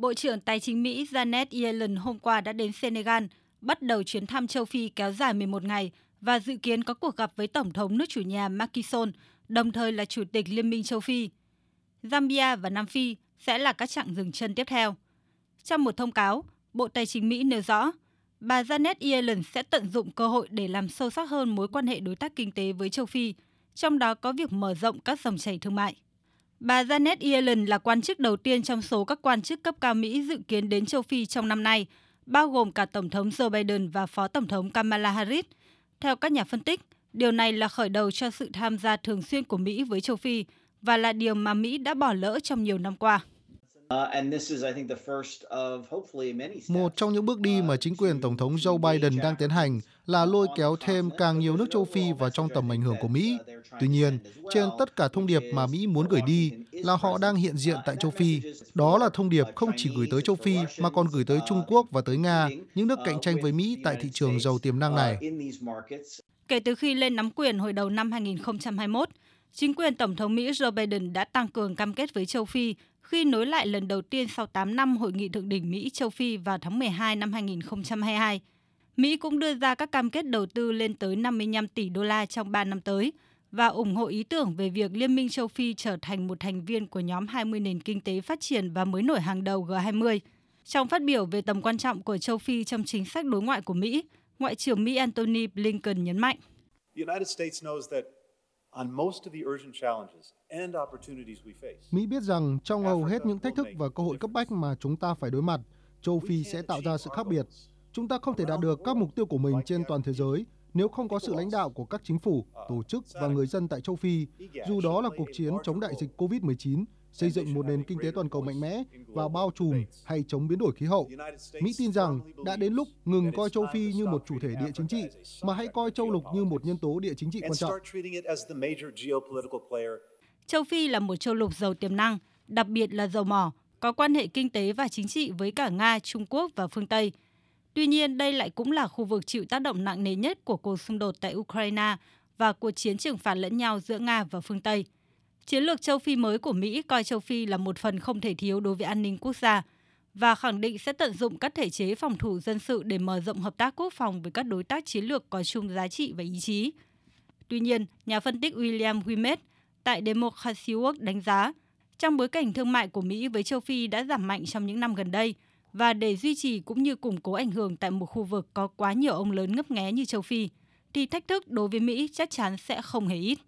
Bộ trưởng Tài chính Mỹ Janet Yellen hôm qua đã đến Senegal, bắt đầu chuyến thăm châu Phi kéo dài 11 ngày và dự kiến có cuộc gặp với Tổng thống nước chủ nhà Macky Sall, đồng thời là Chủ tịch Liên minh châu Phi. Zambia và Nam Phi sẽ là các chặng dừng chân tiếp theo. Trong một thông cáo, Bộ Tài chính Mỹ nêu rõ, bà Janet Yellen sẽ tận dụng cơ hội để làm sâu sắc hơn mối quan hệ đối tác kinh tế với châu Phi, trong đó có việc mở rộng các dòng chảy thương mại. Bà Janet Yellen là quan chức đầu tiên trong số các quan chức cấp cao Mỹ dự kiến đến châu Phi trong năm nay, bao gồm cả Tổng thống Joe Biden và Phó Tổng thống Kamala Harris. Theo các nhà phân tích, điều này là khởi đầu cho sự tham gia thường xuyên của Mỹ với châu Phi và là điều mà Mỹ đã bỏ lỡ trong nhiều năm qua. Một trong những bước đi mà chính quyền Tổng thống Joe Biden đang tiến hành là lôi kéo thêm càng nhiều nước châu Phi vào trong tầm ảnh hưởng của Mỹ. Tuy nhiên, trên tất cả thông điệp mà Mỹ muốn gửi đi là họ đang hiện diện tại châu Phi. Đó là thông điệp không chỉ gửi tới châu Phi mà còn gửi tới Trung Quốc và tới Nga, những nước cạnh tranh với Mỹ tại thị trường giàu tiềm năng này. Kể từ khi lên nắm quyền hồi đầu năm 2021, chính quyền Tổng thống Mỹ Joe Biden đã tăng cường cam kết với châu Phi khi nối lại lần đầu tiên sau 8 năm hội nghị thượng đỉnh Mỹ châu Phi vào tháng 12 năm 2022. Mỹ cũng đưa ra các cam kết đầu tư lên tới 55 tỷ đô la trong 3 năm tới và ủng hộ ý tưởng về việc Liên minh châu Phi trở thành một thành viên của nhóm 20 nền kinh tế phát triển và mới nổi hàng đầu G20. Trong phát biểu về tầm quan trọng của châu Phi trong chính sách đối ngoại của Mỹ, Ngoại trưởng Mỹ Antony Blinken nhấn mạnh. Mỹ biết rằng trong hầu hết những thách thức và cơ hội cấp bách mà chúng ta phải đối mặt, châu Phi sẽ tạo ra sự khác biệt. Chúng ta không thể đạt được các mục tiêu của mình trên toàn thế giới nếu không có sự lãnh đạo của các chính phủ, tổ chức và người dân tại châu Phi, dù đó là cuộc chiến chống đại dịch COVID-19, xây dựng một nền kinh tế toàn cầu mạnh mẽ và bao trùm hay chống biến đổi khí hậu. Mỹ tin rằng đã đến lúc ngừng coi châu Phi như một chủ thể địa chính trị, mà hãy coi châu lục như một nhân tố địa chính trị quan trọng. Châu Phi là một châu lục giàu tiềm năng, đặc biệt là dầu mỏ, có quan hệ kinh tế và chính trị với cả Nga, Trung Quốc và phương Tây. Tuy nhiên, đây lại cũng là khu vực chịu tác động nặng nề nhất của cuộc xung đột tại Ukraine và cuộc chiến trừng phạt lẫn nhau giữa Nga và phương Tây. Chiến lược châu Phi mới của Mỹ coi châu Phi là một phần không thể thiếu đối với an ninh quốc gia và khẳng định sẽ tận dụng các thể chế phòng thủ dân sự để mở rộng hợp tác quốc phòng với các đối tác chiến lược có chung giá trị và ý chí. Tuy nhiên, nhà phân tích William Wimet tại Democracy Work đánh giá, trong bối cảnh thương mại của Mỹ với châu Phi đã giảm mạnh trong những năm gần đây và để duy trì cũng như củng cố ảnh hưởng tại một khu vực có quá nhiều ông lớn ngấp nghé như châu Phi, thì thách thức đối với Mỹ chắc chắn sẽ không hề ít.